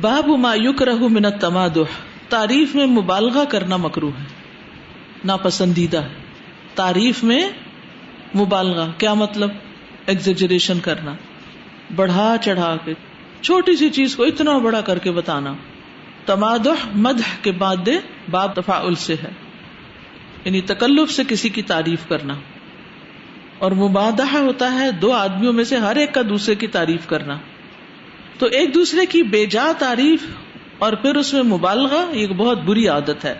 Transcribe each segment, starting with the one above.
باب ما یکرہ من التمادح، تعریف میں مبالغہ کرنا مکرو ہے، ناپسندیدہ ہے۔ تعریف میں مبالغہ، کیا مطلب؟ ایگزیجریشن کرنا۔ بڑھا چڑھا کے، چھوٹی سی چیز کو اتنا بڑا کر کے بتانا۔ تمادح، مدح کے بعد باب تفاعل سے ہے۔ یعنی تکلف سے کسی کی تعریف کرنا۔ اور مبادہ ہوتا ہے دو آدمیوں میں سے ہر ایک کا دوسرے کی تعریف کرنا۔ تو ایک دوسرے کی بے جا تعریف اور پھر اس میں مبالغہ ایک بہت بری عادت ہے۔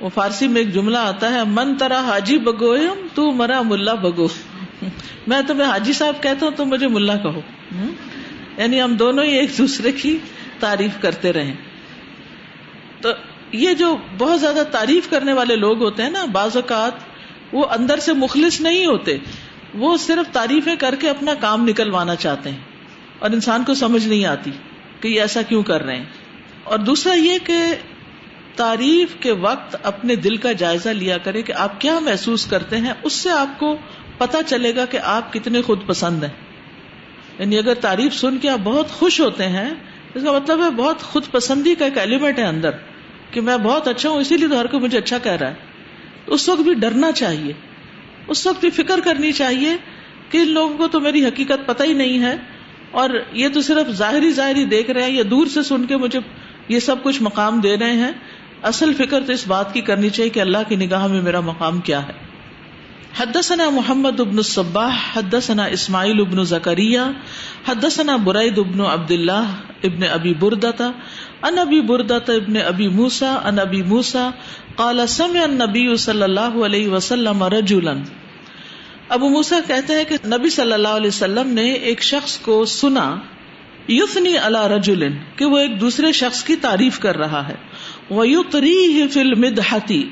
وہ فارسی میں ایک جملہ آتا ہے، من ترا حاجی بگو تو مرا ملا بگو. میں تمہیں حاجی صاحب کہتا ہوں تم مجھے ملا کہو۔ یعنی ہم دونوں ہی ایک دوسرے کی تعریف کرتے رہے۔ تو یہ جو بہت زیادہ تعریف کرنے والے لوگ ہوتے ہیں نا، بعض اوقات وہ اندر سے مخلص نہیں ہوتے۔ وہ صرف تعریفیں کر کے اپنا کام نکلوانا چاہتے ہیں۔ اور انسان کو سمجھ نہیں آتی کہ یہ ایسا کیوں کر رہے ہیں۔ اور دوسرا یہ کہ تعریف کے وقت اپنے دل کا جائزہ لیا کرے کہ آپ کیا محسوس کرتے ہیں، اس سے آپ کو پتا چلے گا کہ آپ کتنے خود پسند ہیں۔ یعنی اگر تعریف سن کے آپ بہت خوش ہوتے ہیں، اس کا مطلب ہے بہت خود پسندی کا ایک ایلیمنٹ ہے اندر کہ میں بہت اچھا ہوں، اسی لیے تو ہر کوئی مجھے اچھا کہہ رہا ہے۔ اس وقت بھی ڈرنا چاہیے۔ اس وقت بھی فکر کرنی چاہیے کہ ان لوگوں کو تو میری حقیقت پتہ ہی نہیں ہے۔ اور یہ تو صرف ظاہری ظاہری دیکھ رہے ہیں یا دور سے سن کے مجھے یہ سب کچھ مقام دے رہے ہیں۔ اصل فکر تو اس بات کی کرنی چاہیے کہ اللہ کی نگاہ میں میرا مقام کیا ہے۔ حدثنا محمد ابن الصباح، حدثنا اسماعیل ابن زکریہ حدثنا برید ابن عبد اللہ ابن ابی بردتا ان ابی بردتا ابن ابی موسا ان ابی موسا قال سمع النبی صلی اللہ علیہ وسلم رجلا۔ ابو موسا کہتے ہیں کہ نبی صلی اللہ علیہ وسلم نے ایک شخص کو سنا یفنی اللہ رجول کہ وہ ایک دوسرے شخص کی تعریف کر رہا ہے۔ وہ یوتری فل مدحتی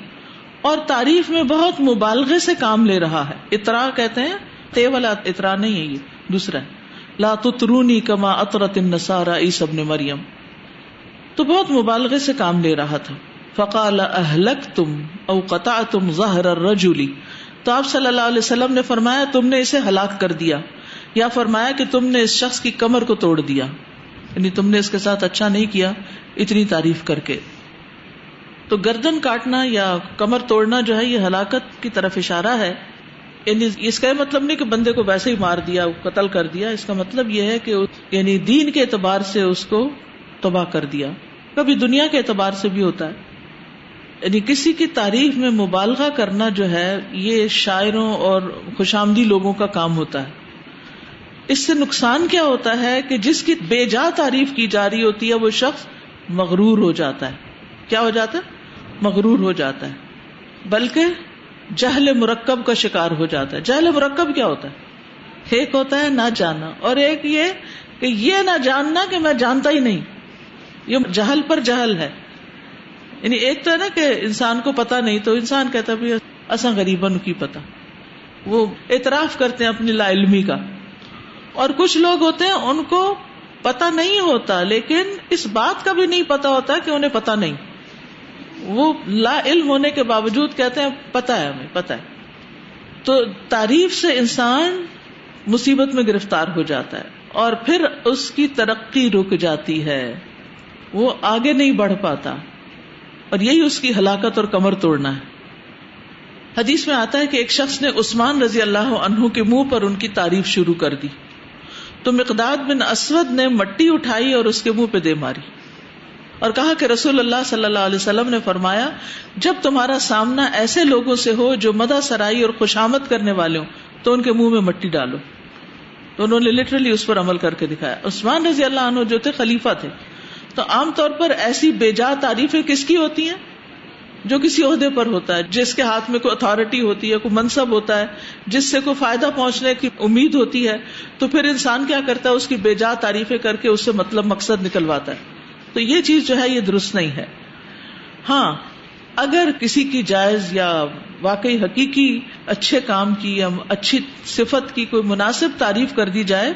اور تعریف میں بہت مبالغے سے کام لے رہا ہے۔ اترا کہتے ہیں، تے والا اترا نہیں ہے یہ، دوسرا لا ترونی کما اطرت النسارا عیسی ابن مریم۔ تو بہت مبالغے سے کام لے رہا تھا۔ فقال اہلک تم او قطع تم ظہر الرجلی تو آپ صلی اللہ علیہ وسلم نے فرمایا تم نے اسے ہلاک کر دیا یا فرمایا کہ تم نے اس شخص کی کمر کو توڑ دیا یعنی تم نے اس کے ساتھ اچھا نہیں کیا اتنی تعریف کر کے تو گردن کاٹنا یا کمر توڑنا جو ہے یہ ہلاکت کی طرف اشارہ ہے یعنی اس کا مطلب نہیں کہ بندے کو ویسے ہی مار دیا قتل کر دیا اس کا مطلب یہ ہے کہ یعنی دین کے اعتبار سے اس کو تباہ کر دیا کبھی دنیا کے اعتبار سے بھی ہوتا ہے یعنی کسی کی تعریف میں مبالغہ کرنا جو ہے، یہ شاعروں اور خوش آمدی لوگوں کا کام ہوتا ہے۔ اس سے نقصان کیا ہوتا ہے کہ جس کی بے جا تعریف کی جا رہی ہوتی ہے، وہ شخص مغرور ہو جاتا ہے۔ کیا ہو جاتا ہے؟ مغرور ہو جاتا ہے۔ بلکہ جہل مرکب کا شکار ہو جاتا ہے۔ جہل مرکب کیا ہوتا ہے؟ ایک ہوتا ہے نہ جاننا اور ایک یہ کہ یہ نہ جاننا کہ میں جانتا ہی نہیں۔ یہ جہل پر جہل ہے۔ یعنی ایک تو ہے نا کہ انسان کو پتا نہیں، تو انسان کہتا بھی اصا غریبن کی پتا وہ اعتراف کرتے ہیں اپنی لا علمی کا۔ اور کچھ لوگ ہوتے ہیں، ان کو پتا نہیں ہوتا، لیکن اس بات کا بھی نہیں پتا ہوتا کہ انہیں پتا نہیں۔ وہ لا علم ہونے کے باوجود کہتے ہیں پتا ہے ہمیں پتا ہے۔ تو تعریف سے انسان مصیبت میں گرفتار ہو جاتا ہے، اور پھر اس کی ترقی رک جاتی ہے۔ وہ آگے نہیں بڑھ پاتا۔ اور یہی اس کی ہلاکت اور کمر توڑنا ہے۔ حدیث میں آتا ہے کہ ایک شخص نے عثمان رضی اللہ عنہ کے منہ پر ان کی تعریف شروع کر دی۔ تو مقداد بن اسود نے مٹی اٹھائی اور اس کے منہ پہ دے ماری۔ اور کہا کہ رسول اللہ صلی اللہ علیہ وسلم نے فرمایا، جب تمہارا سامنا ایسے لوگوں سے ہو جو مدا سرائی اور خوشامد کرنے والے ہوں، تو ان کے منہ میں مٹی ڈالو۔ تو انہوں نے لٹرلی اس پر عمل کر کے دکھایا۔ عثمان رضی اللہ عنہ جو تھے، خلیفہ تھے۔ تو عام طور پر ایسی بے جا تعریفیں کس کی ہوتی ہیں؟ جو کسی عہدے پر ہوتا ہے، جس کے ہاتھ میں کوئی اتارٹی ہوتی ہے، کوئی منصب ہوتا ہے، جس سے کوئی فائدہ پہنچنے کی امید ہوتی ہے، تو پھر انسان کیا کرتا ہے؟ اس کی بے جا تعریفیں کر کے اس سے مطلب مقصد نکلواتا ہے۔ تو یہ چیز جو ہے، یہ درست نہیں ہے۔ ہاں اگر کسی کی جائز یا واقعی حقیقی اچھے کام کی یا اچھی صفت کی کوئی مناسب تعریف کر دی جائے،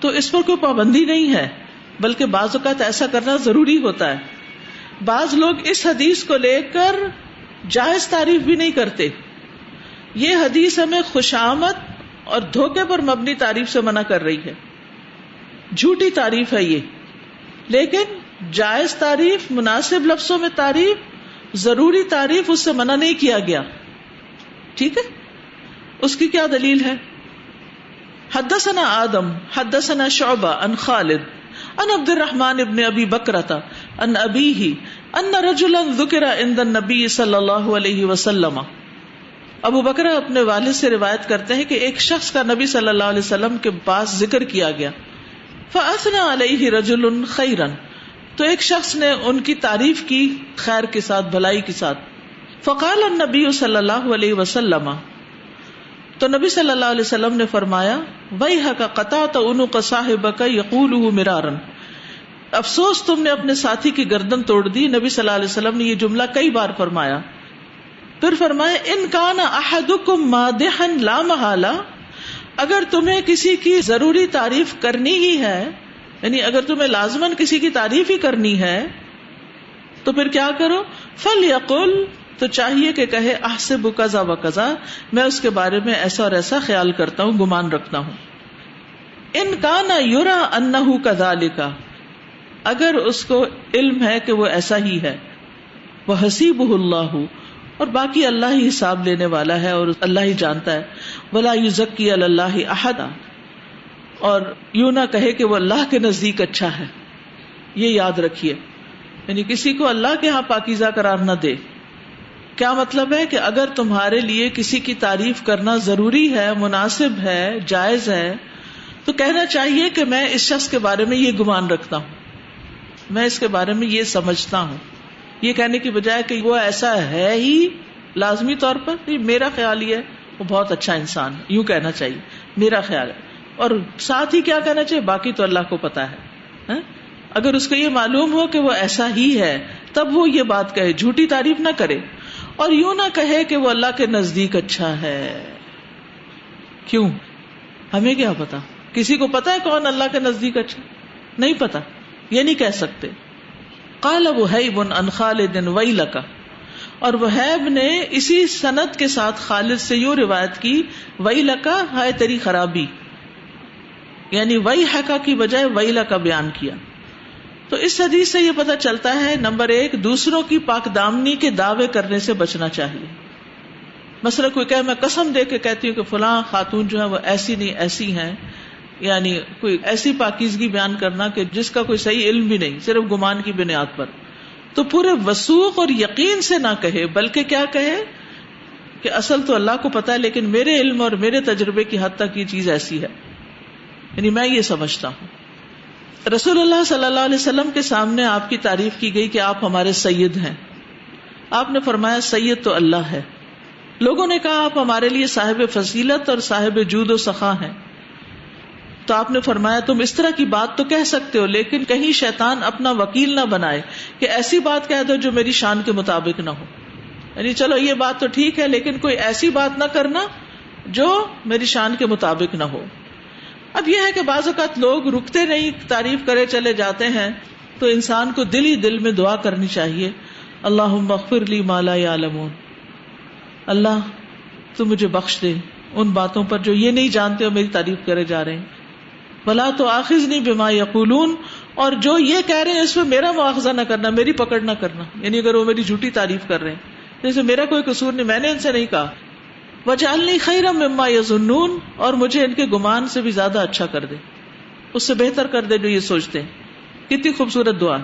تو اس پر کوئی پابندی نہیں ہے۔ بلکہ بعض اوقات ایسا کرنا ضروری ہوتا ہے۔ بعض لوگ اس حدیث کو لے کر جائز تعریف بھی نہیں کرتے۔ یہ حدیث ہمیں خوشامد اور دھوکے پر مبنی تعریف سے منع کر رہی ہے۔ جھوٹی تعریف ہے یہ۔ لیکن جائز تعریف، مناسب لفظوں میں تعریف، ضروری تعریف اس سے منع نہیں کیا گیا۔ ٹھیک ہے؟ اس کی کیا دلیل ہے؟ حدثنا آدم، حدثنا شعبہ ان خالد۔ ان عبد الرحمن ابن ابی بکرتا ان ابی ہی ان رجلا ذکر عند النبی صلی اللہ علیہ وسلم۔ ابو بکرا اپنے والد سے روایت کرتے ہیں کہ ایک شخص کا نبی صلی اللہ علیہ وسلم کے پاس ذکر کیا گیا۔ فاثنا علیہ رجل خیرا تو ایک شخص نے ان کی تعریف کی خیر کے ساتھ، بھلائی کے ساتھ۔ فقال النبی صلی اللہ علیہ وسلم تو نبی صلی اللہ علیہ وسلم نے فرمایا وہی کا قطع تو ان کا صاحب کا یقول مرارن. افسوس تم نے اپنے ساتھی کی گردن توڑ دی، نبی صلی اللہ علیہ وسلم نے یہ جملہ کئی بار فرمایا۔ پھر فرمایا، ان کا نا احد مادہن لا محالہ، اگر تمہیں کسی کی ضروری تعریف کرنی ہی ہے یعنی اگر تمہیں لازمن کسی کی تعریف ہی کرنی ہے، تو پھر کیا کرو؟ فل یقل تو چاہیے کہ کہے آہ سے بکزا و کزا میں اس کے بارے میں ایسا اور ایسا خیال کرتا ہوں، گمان رکھتا ہوں۔ ان کا نہ یورا ان کزا کا اگر اس کو علم ہے کہ وہ ایسا ہی ہے۔ وہ حسیب اللہ اور باقی اللہ ہی حساب لینے والا ہے اور اللہ ہی جانتا ہے۔ بلا یو ذکی اللہ احدا۔ اور یوں نہ کہے کہ وہ اللہ کے نزدیک اچھا ہے۔ یہ یاد رکھیے۔ یعنی کسی کو اللہ کے ہاں پاکیزہ قرار نہ دے۔ کیا مطلب ہے کہ اگر تمہارے لیے کسی کی تعریف کرنا ضروری ہے، مناسب ہے، جائز ہے، تو کہنا چاہیے کہ میں اس شخص کے بارے میں یہ گمان رکھتا ہوں۔ میں اس کے بارے میں یہ سمجھتا ہوں۔ یہ کہنے کی بجائے کہ وہ ایسا ہے ہی لازمی طور پر۔ میرا خیال یہ ہے۔ وہ بہت اچھا انسان ہے۔ یوں کہنا چاہیے۔ میرا خیال ہے۔ اور ساتھ ہی کیا کہنا چاہیے؟ باقی تو اللہ کو پتا ہے۔ ہاں؟ اگر اس کو یہ معلوم ہو کہ وہ ایسا ہی ہے، تب وہ یہ بات کہے۔ جھوٹی تعریف نہ کرے۔ اور یوں نہ کہے کہ وہ اللہ کے نزدیک اچھا ہے۔ کیوں؟ ہمیں کیا پتا؟ کسی کو پتا ہے کون اللہ کے نزدیک اچھا؟ نہیں پتا۔ یہ نہیں کہہ سکتے۔ کالا وہ خالد وئی لکا اور وہ نے اسی صنعت کے ساتھ خالد سے یوں روایت کی وئی لکا ہے تیری خرابی۔ یعنی وئی حقا کی بجائے وئی لکا بیان کیا۔ تو اس حدیث سے یہ پتا چلتا ہے، نمبر ایک، دوسروں کی پاک دامنی کے دعوے کرنے سے بچنا چاہیے۔ مثلا کوئی کہ میں قسم دے کے کہتی ہوں کہ فلاں خاتون جو ہے وہ ایسی نہیں، ایسی ہیں۔ یعنی کوئی ایسی پاکیزگی بیان کرنا کہ جس کا کوئی صحیح علم بھی نہیں، صرف گمان کی بنیاد پر۔ تو پورے وسوخ اور یقین سے نہ کہے، بلکہ کیا کہے؟ کہ اصل تو اللہ کو پتا ہے، لیکن میرے علم اور میرے تجربے کی حد تک یہ چیز ایسی ہے۔ یعنی میں یہ سمجھتا ہوں۔ رسول اللہ صلی اللہ علیہ وسلم کے سامنے آپ کی تعریف کی گئی کہ آپ ہمارے سید ہیں۔ آپ نے فرمایا، سید تو اللہ ہے۔ لوگوں نے کہا، آپ ہمارے لیے صاحب فضیلت اور صاحب جود و سخا ہیں۔ تو آپ نے فرمایا، تم اس طرح کی بات تو کہہ سکتے ہو، لیکن کہیں شیطان اپنا وکیل نہ بنائے کہ ایسی بات کہہ دو جو میری شان کے مطابق نہ ہو۔ یعنی چلو، یہ بات تو ٹھیک ہے، لیکن کوئی ایسی بات نہ کرنا جو میری شان کے مطابق نہ ہو۔ اب یہ ہے کہ بعض اوقات لوگ رکتے نہیں، تعریف کرے چلے جاتے ہیں، تو انسان کو دل ہی دل میں دعا کرنی چاہیے اللہ مغفر لی مالا یا اللہ، تو مجھے بخش دے ان باتوں پر جو یہ نہیں جانتے اور میری تعریف کرے جا رہے ہیں۔ بلا تو آخذ نہیں بیما یقولون، اور جو یہ کہہ رہے ہیں، اس میں میرا مواخذہ نہ کرنا، میری پکڑ نہ کرنا۔ یعنی اگر وہ میری جھوٹی تعریف کر رہے ہیں۔ جیسے میرا کوئی قصور نہیں، میں نے ان سے نہیں کہا۔ وجالنی خیرم مما یظنون اور مجھے ان کے گمان سے بھی زیادہ اچھا کر دے۔ اس سے بہتر کر دے جو یہ سوچتے ہیں۔ کتنی خوبصورت دعا۔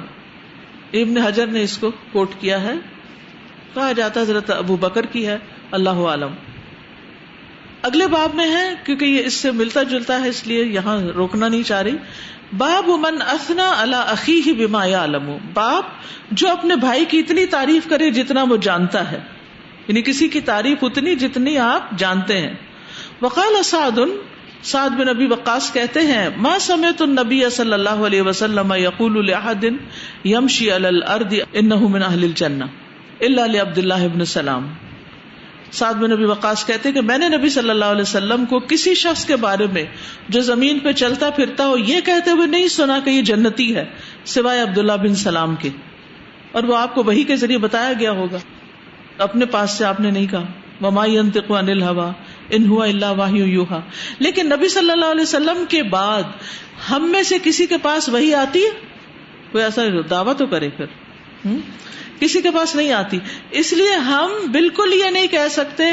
ابن حجر نے اس کو کوٹ کیا ہے۔ کہا جاتا حضرت ابو بکر کی ہے۔ اللہ عالم۔ اگلے باب میں ہے، کیونکہ یہ اس سے ملتا جلتا ہے، اس لیے یہاں روکنا نہیں چاہ رہی۔ باب من اسنا اللہ عقی ہی بیما عالم باپ جو اپنے بھائی کی اتنی تعریف کرے جتنا وہ جانتا ہے۔ یعنی کسی کی تعریف اتنی جتنی آپ جانتے ہیں۔ وقال سعد سعد بن نبی وقاص کہتے ہیں، ما سمعت النبی صلی اللہ علیہ وسلم یقول لاحد یمشی علی الارض انه من اهل الجنہ الا لعبد الله ابن سلام۔ سعد بن نبی وقاص کہتے ہیں کہ میں نے نبی صلی اللہ علیہ وسلم کو کسی شخص کے بارے میں جو زمین پہ چلتا پھرتا ہو یہ کہتے ہوئے نہیں سنا کہ یہ جنتی ہے سوائے عبداللہ بن سلام کے۔ اور وہ آپ کو وہی کے ذریعے بتایا گیا ہوگا۔ اپنے پاس سے آپ نے نہیں کہا۔ وما ينطق عن الهوى ان هو الا وحی يوحى۔ لیکن نبی صلی اللہ علیہ وسلم کے بعد ہم میں سے کسی کے پاس وہی آتی ہے؟ کوئی ایسا دعویٰ تو کرے پھر۔ کسی کے پاس نہیں آتی۔ اس لیے ہم بالکل یہ نہیں کہہ سکتے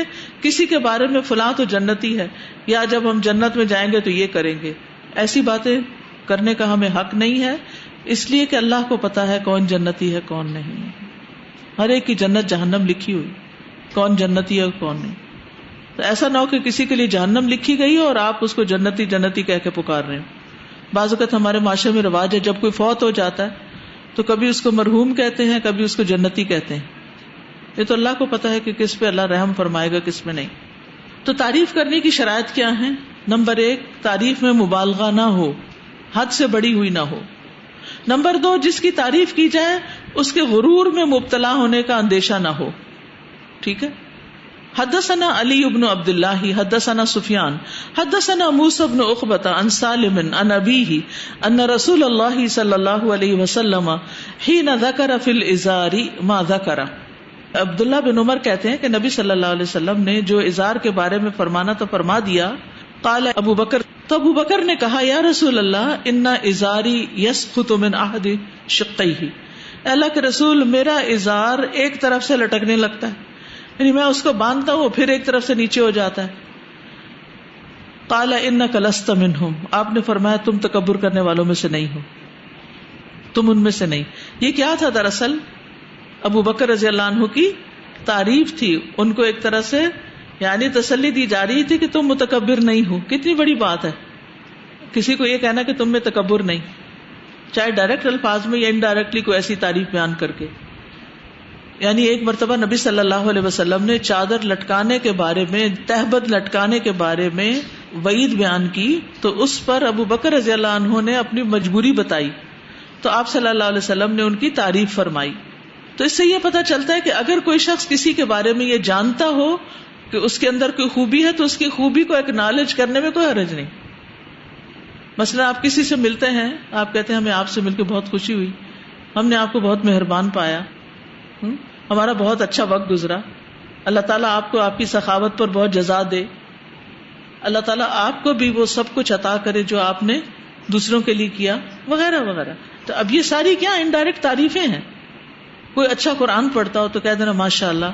کسی کے بارے میں فلاں تو جنتی ہے۔ یا جب ہم جنت میں جائیں گے تو یہ کریں گے۔ ایسی باتیں کرنے کا ہمیں حق نہیں ہے۔ اس لیے کہ اللہ کو پتا ہے کون جنتی ہے، کون نہیں۔ ہر ایک کی جنت جہنم لکھی ہوئی۔ کون جنتی ہے کون نہیں۔ تو ایسا نہ ہو کہ کسی کے لیے جہنم لکھی گئی اور آپ اس کو جنتی جنتی کہہ کے پکار رہے ہیں بعض اوقات ہمارے معاشرے میں رواج ہے، جب کوئی فوت ہو جاتا ہے تو کبھی اس کو مرحوم کہتے ہیں، کبھی اس کو جنتی کہتے ہیں۔ یہ تو اللہ کو پتا ہے کہ کس پہ اللہ رحم فرمائے گا، کس میں نہیں۔ تو تعریف کرنے کی شرائط کیا ہے نمبر ایک، تعریف میں مبالغہ نہ ہو، حد سے بڑی ہوئی نہ ہو۔ نمبر دو، جس کی تعریف کی جائے اس کے غرور میں مبتلا ہونے کا اندیشہ نہ ہو۔ ٹھیک ہے؟ حدثنا علی ابن عبد اللہ حدثنا سفیان، حدثنا موسى بن عقبة عن سالم عن ابيه ان رسول الله صلی اللہ علیہ وسلم حين ذکر فی الازار ما ذکر۔ عبداللہ بن عمر کہتے ہیں کہ نبی صلی اللہ علیہ وسلم نے جو ازار کے بارے میں فرمانا تو فرما دیا۔ قال ابو بکر، تو ابو بکر نے کہا، یا رسول اللہ، ان ازاری یس من احد شقی اللہ کے رسول، میرا ازار ایک طرف سے لٹکنے لگتا ہے۔ یعنی میں اس کو باندھتا ہوں، پھر ایک طرف سے نیچے ہو جاتا ہے۔ کالا ان کلست من ہوں آپ نے فرمایا، تم تکبر کرنے والوں میں سے نہیں ہو۔ تم ان میں سے نہیں۔ یہ کیا تھا دراصل؟ ابو بکر رضی اللہ عنہ کی تعریف تھی۔ ان کو ایک طرح سے یعنی تسلی دی جا رہی تھی کہ تم متکبر نہیں ہو۔ کتنی بڑی بات ہے۔ کسی کو یہ کہنا کہ تم میں تکبر نہیں۔ چاہے ڈائریکٹ الفاظ میں یا انڈائریکٹلی کوئی ایسی تعریف بیان کر کے۔ یعنی ایک مرتبہ نبی صلی اللہ علیہ وسلم نے چادر لٹکانے کے بارے میں، تہبت لٹکانے کے بارے میں وعید بیان کی، تو اس پر ابو بکر رضی اللہ عنہ نے اپنی مجبوری بتائی۔ تو آپ صلی اللہ علیہ وسلم نے ان کی تعریف فرمائی۔ تو اس سے یہ پتا چلتا ہے کہ اگر کوئی شخص کسی کے بارے میں یہ جانتا ہو کہ اس کے اندر کوئی خوبی ہے، تو اس کی خوبی کو اکنالج کرنے میں کوئی حرج نہیں۔ مثلا آپ کسی سے ملتے ہیں، آپ کہتے ہیں ہمیں آپ سے مل کے بہت خوشی ہوئی۔ ہم نے آپ کو بہت مہربان پایا۔ ہمارا بہت اچھا وقت گزرا۔ اللہ تعالیٰ آپ کو آپ کی سخاوت پر بہت جزا دے۔ اللہ تعالیٰ آپ کو بھی وہ سب کچھ عطا کرے جو آپ نے دوسروں کے لیے کیا، وغیرہ وغیرہ۔ تو اب یہ ساری کیا انڈائریکٹ تعریفیں ہیں؟ کوئی اچھا قرآن پڑھتا ہو تو کہہ دینا ماشاء اللہ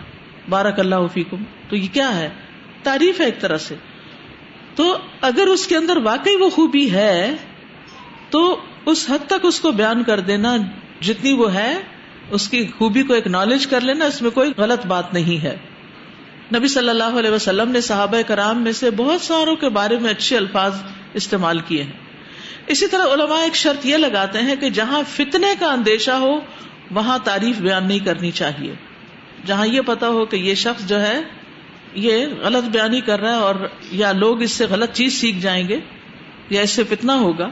بارک اللہ فیکم۔ تو یہ کیا ہے؟ تعریف ہے ایک طرح سے۔ تو اگر اس کے اندر واقعی وہ خوبی ہے، تو اس حد تک اس کو بیان کر دینا، جتنی وہ ہے، اس کی خوبی کو اکنالج کر لینا، اس میں کوئی غلط بات نہیں ہے۔ نبی صلی اللہ علیہ وسلم نے صحابہ کرام میں سے بہت ساروں کے بارے میں اچھے الفاظ استعمال کیے ہیں۔ اسی طرح علماء ایک شرط یہ لگاتے ہیں کہ جہاں فتنے کا اندیشہ ہو، وہاں تعریف بیان نہیں کرنی چاہیے۔ جہاں یہ پتا ہو کہ یہ شخص جو ہے یہ غلط بیانی کر رہا ہے اور یا لوگ اس سے غلط چیز سیکھ جائیں گے یا اس سے فتنا ہوگا۔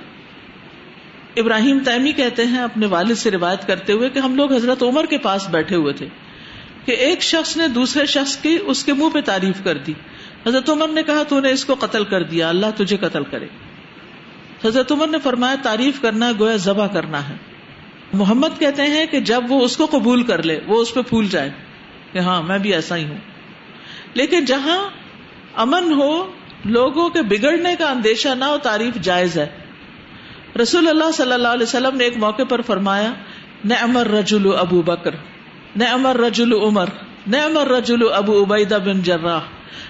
ابراہیم تیمی کہتے ہیں اپنے والد سے روایت کرتے ہوئے کہ ہم لوگ حضرت عمر کے پاس بیٹھے ہوئے تھے کہ ایک شخص نے دوسرے شخص کی اس کے منہ پہ تعریف کر دی۔ حضرت عمر نے کہا، تو نے اس کو قتل کر دیا، اللہ تجھے قتل کرے۔ حضرت عمر نے فرمایا، تعریف کرنا گویا ذبح کرنا ہے۔ محمد کہتے ہیں کہ جب وہ اس کو قبول کر لے، وہ اس پہ پھول جائے کہ ہاں میں بھی ایسا ہی ہوں۔ لیکن جہاں امن ہو، لوگوں کے بگڑنے کا اندیشہ نہ ہو، تعریف جائز ہے۔ رسول اللہ صلی اللہ علیہ وسلم نے ایک موقع پر فرمایا نہ امر رجول ابو بکر نہ امر رجول عمر نہ امر رجول ابو عبیدہ بن جراح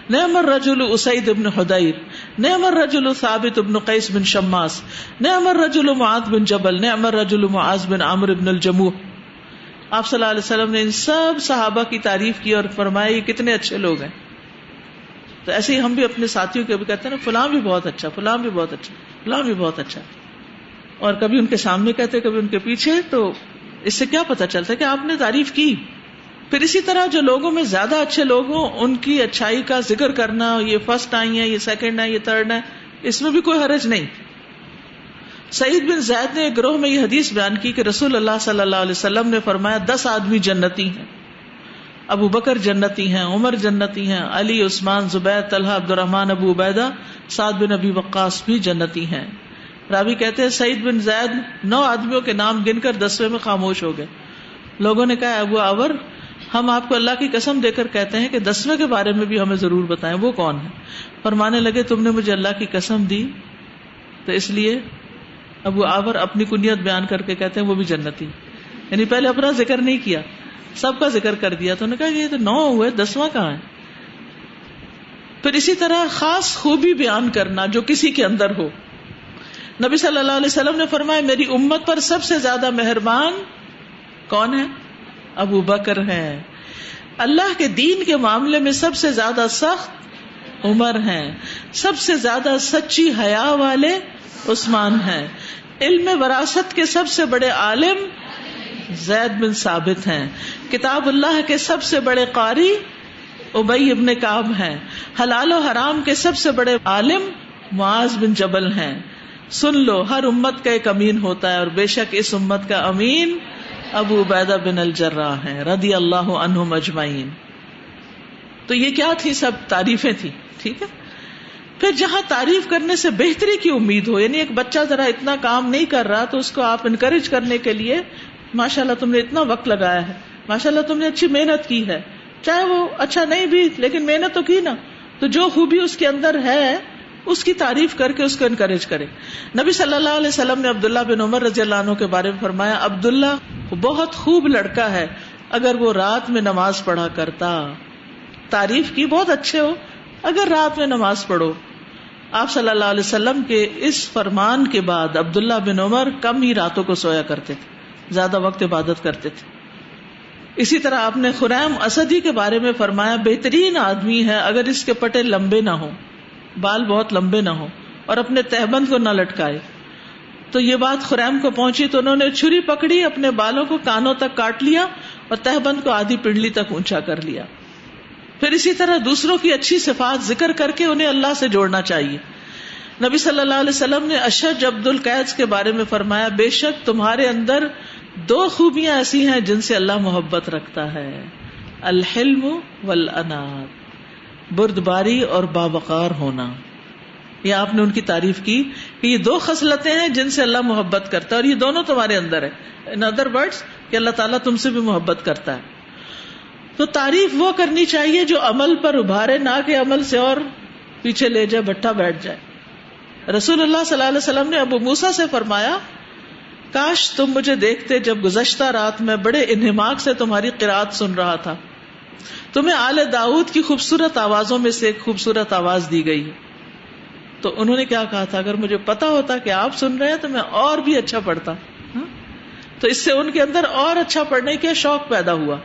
نہ امر رجول اسعید ابن حدیر نہ امر رجول ثابت ابن قیس بن شماس نہ امر رجول بن جبل نہ امر رجول معاذ بن عمر ابن الجموح۔ آپ صلی اللہ علیہ وسلم نے ان سب صحابہ کی تعریف کی اور فرمایا، یہ کتنے اچھے لوگ ہیں۔ تو ایسے ہی ہم بھی اپنے ساتھیوں کے بھی کہتے ہیں نا، فلاں بھی بہت اچھا فلاں بھی بہت اچھا فلاں بھی بہت اچھا۔ اور کبھی ان کے سامنے کہتے، کبھی ان کے پیچھے، تو اس سے کیا پتا چلتا ہے کہ آپ نے تعریف کی۔ پھر اسی طرح جو لوگوں میں زیادہ اچھے لوگ ہوں، ان کی اچھائی کا ذکر کرنا، یہ فرسٹ آئی ہے یہ سیکنڈ ہے یہ تھرڈ ہے اس میں بھی کوئی حرج نہیں۔ سعید بن زید نے ایک گروہ میں یہ حدیث بیان کی کہ رسول اللہ صلی اللہ علیہ وسلم نے فرمایا دس آدمی جنتی ہیں۔ ابو بکر جنتی ہیں، عمر جنتی ہیں، علی، عثمان زبید طلحہ عبد الرحمان ابو عبیدہ، سعد بن ابی وقاص بھی جنتی ہیں۔ رابی کہتے ہیں سعید بن زید نو آدمیوں کے نام گن کر دسویں میں خاموش ہو گئے۔ لوگوں نے کہا، ابو آور ہم آپ کو اللہ کی قسم دے کر کہتے ہیں کہ دسویں کے بارے میں بھی ہمیں ضرور بتائیں، وہ کون ہے فرمانے لگے، تم نے مجھے اللہ کی قسم دی، تو اس لیے ابو آور اپنی کنیت بیان کر کے کہتے ہیں وہ بھی جنتی یعنی پہلے اپنا ذکر نہیں کیا سب کا ذکر کر دیا تو انہوں نے کہا کہ یہ تو نو ہوئے، دسواں کہاں ہے؟ پھر اسی طرح خاص خوبی بیان کرنا جو کسی کے اندر ہو۔ نبی صلی اللہ علیہ وسلم نے فرمایا، میری امت پر سب سے زیادہ مہربان کون ہے؟ ابو بکر ہے اللہ کے دین کے معاملے میں سب سے زیادہ سخت عمر ہیں۔ سب سے زیادہ سچی حیا والے عثمان ہیں۔ علم وراثت کے سب سے بڑے عالم زید بن ثابت ہیں۔ کتاب اللہ کے سب سے بڑے قاری ابئی ابن کاب ہیں۔ حلال و حرام کے سب سے بڑے عالم معاذ بن جبل ہیں۔ سن لو، ہر امت کا ایک امین ہوتا ہے اور بے شک اس امت کا امین ابو عبیدہ بن الجرا ہے ردی اللہ عنہ مجمعین تو یہ کیا تھی سب تعریفیں تھی ٹھیک ہے؟ پھر جہاں تعریف کرنے سے بہتری کی امید ہو یعنی ایک بچہ ذرا اتنا کام نہیں کر رہا تو اس کو آپ انکریج کرنے کے لیے ماشاء اللہ تم نے اتنا وقت لگایا ہے۔ ماشاء اللہ تم نے اچھی محنت کی ہے۔ چاہے وہ اچھا نہیں بھی، لیکن محنت تو کی نا۔ تو جو خوبی اس کے اندر ہے، اس کی تعریف کر کے اس کو انکریج کرے۔ نبی صلی اللہ علیہ وسلم نے عبداللہ بن عمر رضی اللہ عنہ کے بارے میں فرمایا، عبداللہ بہت خوب لڑکا ہے، اگر وہ رات میں نماز پڑھا کرتا، تعریف کی بہت اچھے ہو۔ اگر رات میں نماز پڑھو، آپ صلی اللہ علیہ وسلم کے اس فرمان کے بعد عبداللہ بن عمر کم ہی راتوں کو سویا کرتے تھے، زیادہ وقت عبادت کرتے تھے۔ اسی طرح آپ نے خریم اسدی کے بارے میں فرمایا، بہترین آدمی ہے اگر اس کے پٹے لمبے نہ ہوں، بال بہت لمبے نہ ہوں اور اپنے تہبند کو نہ لٹکائے۔ تو یہ بات خریم کو پہنچی تو انہوں نے چھری پکڑی، اپنے بالوں کو کانوں تک کاٹ لیا اور تہبند کو آدھی پنڈلی تک اونچا کر لیا۔ پھر اسی طرح دوسروں کی اچھی صفات ذکر کر کے انہیں اللہ سے جوڑنا چاہیے۔ نبی صلی اللہ علیہ وسلم نے اشد عبد القیز کے بارے میں فرمایا، بے شک تمہارے اندر دو خوبیاں ایسی ہیں جن سے اللہ محبت رکھتا ہے۔ الحلم والانات بردباری اور باوقار ہونا۔ یہ آپ نے ان کی تعریف کی کہ یہ دو خصلتیں ہیں جن سے اللہ محبت کرتا ہے اور یہ دونوں تمہارے اندر ہے ان ادر ورڈ کہ اللہ تعالیٰ تم سے بھی محبت کرتا ہے۔ تو تعریف وہ کرنی چاہیے جو عمل پر ابھارے، نہ کہ عمل سے اور پیچھے لے جائے، بٹھا بیٹھ جائے۔ رسول اللہ صلی اللہ علیہ وسلم نے ابو موسا سے فرمایا، کاش تم مجھے دیکھتے جب گزشتہ رات میں بڑے انہماک سے تمہاری قرآد سن رہا تھا۔ تمہیں آل داود کی خوبصورت آوازوں میں سے ایک خوبصورت آواز دی گئی۔ تو انہوں نے کیا کہا تھا؟ اگر مجھے پتا ہوتا کہ آپ سن رہے ہیں تو میں اور بھی اچھا پڑھتا۔ تو اس سے ان کے اندر اور اچھا پڑھنے کا شوق پیدا ہوا۔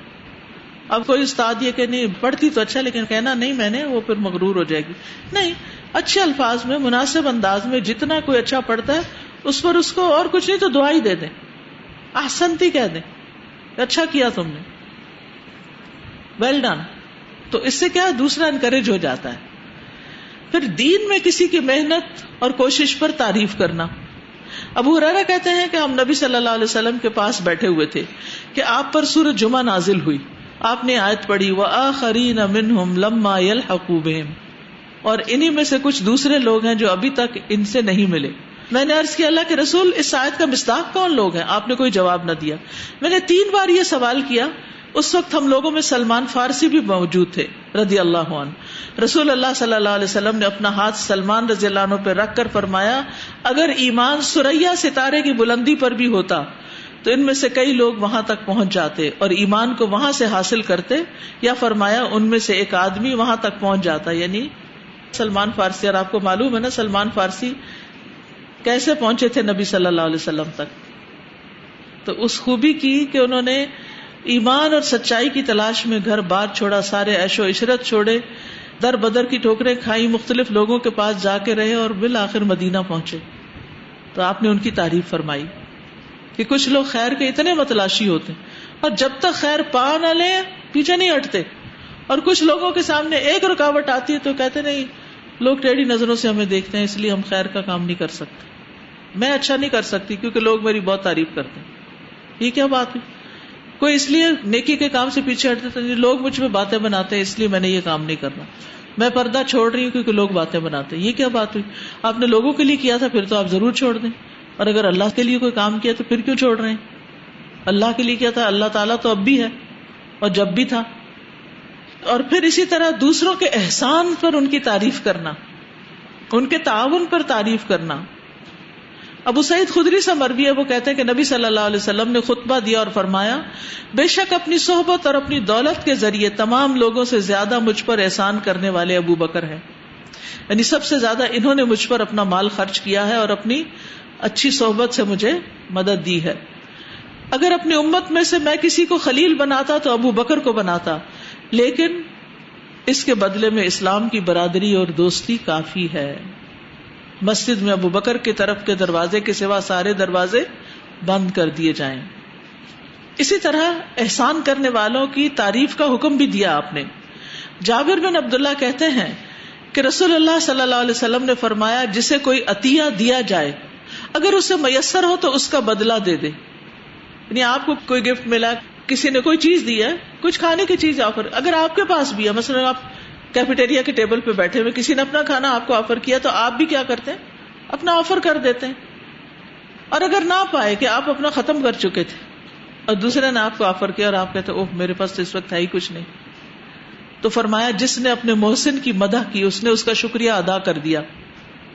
اب کوئی استاد یہ کہ نہیں، پڑھتی تو اچھا لیکن کہنا نہیں میں نے، وہ پھر مغرور ہو جائے گی۔ نہیں، اچھے الفاظ میں، مناسب انداز میں جتنا کوئی اچھا پڑھتا ہے، اس پر اس کو اور کچھ نہیں تو دعائی دے دیں۔ آسنتی کہہ دیں۔ اچھا کیا تم نے۔ ویل ڈن تو اس سے کیا؟ دوسرا انکریج ہو جاتا ہے۔ پھر دین میں کسی کی محنت اور کوشش پر تعریف کرنا۔ ابو ہرارا کہتے ہیں کہ ہم نبی صلی اللہ علیہ وسلم کے پاس بیٹھے ہوئے تھے کہ آپ پر سورج جمعہ نازل ہوئی۔ آپ نے آیت پڑھی وہ آخری نمن لما اور انہیں میں سے کچھ دوسرے لوگ ہیں جو ابھی تک ان سے نہیں ملے۔ میں نے عرض کیا، اللہ کے رسول، اس آیت کا مستاق کون لوگ ہیں؟ آپ نے کوئی جواب نہ دیا۔ میں نے تین بار یہ سوال کیا۔ اس وقت ہم لوگوں میں سلمان فارسی بھی موجود تھے، رضی اللہ عنہ۔ رسول اللہ صلی اللہ علیہ وسلم نے اپنا ہاتھ سلمان رضی اللہ عنہ پہ رکھ کر فرمایا، اگر ایمان سوریا ستارے کی بلندی پر بھی ہوتا تو ان میں سے کئی لوگ وہاں تک پہنچ جاتے اور ایمان کو وہاں سے حاصل کرتے یا فرمایا ان میں سے ایک آدمی وہاں تک پہنچ جاتا یعنی سلمان فارسی، اور آپ کو معلوم ہے نا سلمان فارسی کیسے پہنچے تھے نبی صلی اللہ علیہ وسلم تک؟ تو اس خوبی کی کہ انہوں نے ایمان اور سچائی کی تلاش میں گھر بار چھوڑا، سارے ایش و عشرت چھوڑے، در بدر کی ٹھوکریں کھائی مختلف لوگوں کے پاس جا کے رہے اور بالآخر مدینہ پہنچے۔ تو آپ نے ان کی تعریف فرمائی۔ کہ کچھ لوگ خیر کے اتنے متلاشی ہوتے اور جب تک خیر پا نہ لیں، پیچھے نہیں ہٹتے۔ اور کچھ لوگوں کے سامنے ایک رکاوٹ آتی ہے تو کہتے نہیں، لوگ ٹیڑھی نظروں سے ہمیں دیکھتے ہیں، اس لیے ہم خیر کا کام نہیں کر سکتے۔ میں اچھا نہیں کر سکتی کیونکہ لوگ میری بہت تعریف کرتے ہیں۔ یہ کیا بات ہوئی کوئی اس لیے نیکی کے کام سے پیچھے ہٹتے تو لوگ مجھ میں باتیں بناتے ہیں، اس لیے میں نے یہ کام نہیں کرنا۔ میں پردہ چھوڑ رہی ہوں کیونکہ لوگ باتیں بناتے ہیں۔ یہ کیا بات ہوئی؟ آپ نے لوگوں کے لیے کیا تھا، پھر تو آپ ضرور چھوڑ دیں۔ اور اگر اللہ کے لیے کوئی کام کیا تو پھر کیوں چھوڑ رہے ہیں؟ اللہ کے لیے کیا تھا؟ اللہ تعالیٰ تو اب بھی ہے اور جب بھی تھا۔ اور پھر اسی طرح دوسروں کے احسان پر ان کی تعریف کرنا، ان کے تعاون پر تعریف کرنا۔ ابو سعید خدری سے مربی ہے، وہ کہتے ہیں کہ نبی صلی اللہ علیہ وسلم نے خطبہ دیا اور فرمایا، بے شک اپنی صحبت اور اپنی دولت کے ذریعے تمام لوگوں سے زیادہ مجھ پر احسان کرنے والے ابو بکر ہیں۔ یعنی سب سے زیادہ انہوں نے مجھ پر اپنا مال خرچ کیا ہے اور اپنی اچھی صحبت سے مجھے مدد دی ہے۔ اگر اپنی امت میں سے میں کسی کو خلیل بناتا تو ابو بکر کو بناتا، لیکن اس کے بدلے میں اسلام کی برادری اور دوستی کافی ہے۔ مسجد میں ابو بکر کی طرف کے دروازے کے سوا سارے دروازے بند کر دیے جائیں۔ اسی طرح احسان کرنے والوں کی تعریف کا حکم بھی دیا آپ نے۔ جابر بن عبداللہ کہتے ہیں کہ رسول اللہ صلی اللہ علیہ وسلم نے فرمایا، جسے کوئی عطیہ دیا جائے اگر اسے میسر ہو تو اس کا بدلہ دے دے۔ یعنی آپ کو کوئی گفٹ ملا، کسی نے کوئی چیز دی ہے، کچھ کھانے کی چیز آفر اگر آپ کے پاس بھی ہے، مثلاً آپ کیفیٹیریا کے ٹیبل پہ بیٹھے ہوئے، کسی نے اپنا کھانا آپ کو آفر کیا تو آپ بھی کیا کرتے ہیں؟ اپنا آفر کر دیتے ہیں۔ اور اگر نہ پائے کہ آپ اپنا ختم کر چکے تھے، اور دوسرے نے آپ کو آفر کیا اور آپ کہتے اوہ، میرے پاس تو اس وقت ہے ہی کچھ نہیں۔ تو فرمایا، جس نے اپنے محسن کی مدح کی، اس نے اس کا شکریہ ادا کر دیا۔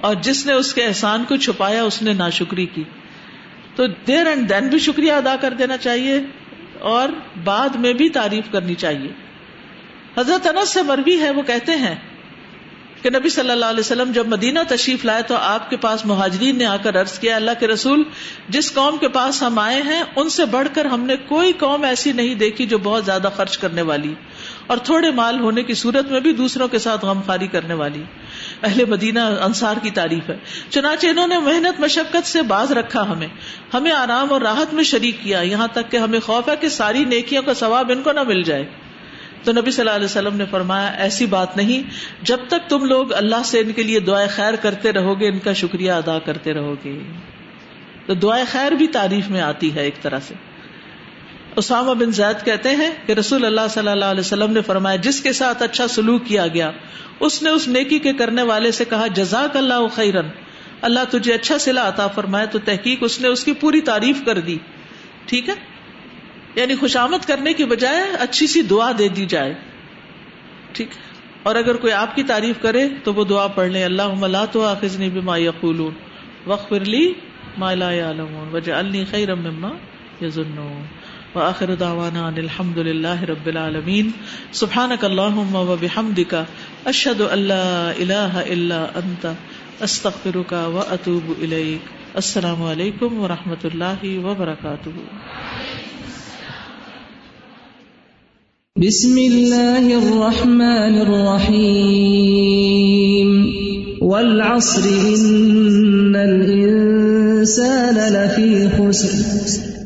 اور جس نے اس کے احسان کو چھپایا، اس نے نا شکری کی۔ تو دیر اینڈ دین بھی شکریہ ادا کر دینا چاہیے اور بعد میں بھی تعریف کرنی چاہیے۔ حضرت انس سے مربی ہے، وہ کہتے ہیں کہ نبی صلی اللہ علیہ وسلم جب مدینہ تشریف لائے تو آپ کے پاس مہاجرین نے آ کر عرض کیا، اللہ کے رسول، جس قوم کے پاس ہم آئے ہیں، ان سے بڑھ کر ہم نے کوئی قوم ایسی نہیں دیکھی جو بہت زیادہ خرچ کرنے والی، اور تھوڑے مال ہونے کی صورت میں بھی دوسروں کے ساتھ غم خاری کرنے والی۔ اہل مدینہ انصار کی تعریف ہے۔ چنانچہ انہوں نے محنت مشقت سے باز رکھا ہمیں۔ ہمیں آرام اور راحت میں شریک کیا۔ یہاں تک کہ ہمیں خوف ہے کہ ساری نیکیوں کا ثواب ان کو نہ مل جائے۔ تو نبی صلی اللہ علیہ وسلم نے فرمایا، ایسی بات نہیں۔ جب تک تم لوگ اللہ سے ان کے لیے دعائیں خیر کرتے رہو گے ان کا شکریہ ادا کرتے رہو گے تو دعائیں خیر بھی تعریف میں آتی ہے ایک طرح سے۔ اسامہ بن زید کہتے ہیں کہ رسول اللہ صلی اللہ علیہ وسلم نے فرمایا، جس کے ساتھ اچھا سلوک کیا گیا، اس نے اس نیکی کے کرنے والے سے کہا، جزاک اللہ خیرن، اللہ تجھے اچھا سلا عطا فرمایا تو تحقیق اس نے اس کی پوری تعریف کر دی۔ ٹھیک ہے؟ یعنی خوشامد کرنے کی بجائے اچھی سی دعا دے دی جائے۔ ٹھیک اور اگر کوئی آپ کی تعریف کرے، تو وہ دعا پڑھ لیں اللہ ملا تو آخذنی بما یقولون وغفر لی ما لا يعلمون وجعلنی خیرا مما یظنون۔ وآخر دعوانا عن الحمد لله رب العالمين. سبحانك اللهم وبحمدك أشهد أن لا إله إلا أنت أستغفرك وأتوب إليك. السلام عليكم ورحمة الله وبركاته. بسم الله الرحمن الرحيم. والعصر إن الإنسان لفي خسر.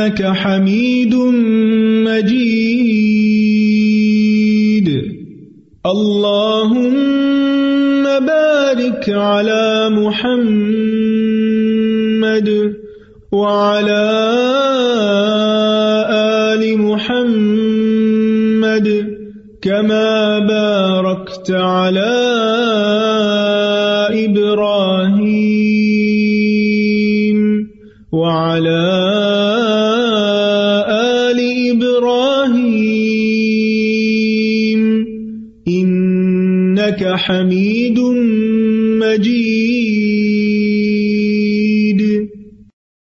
إنك حميد مجيد. اللهم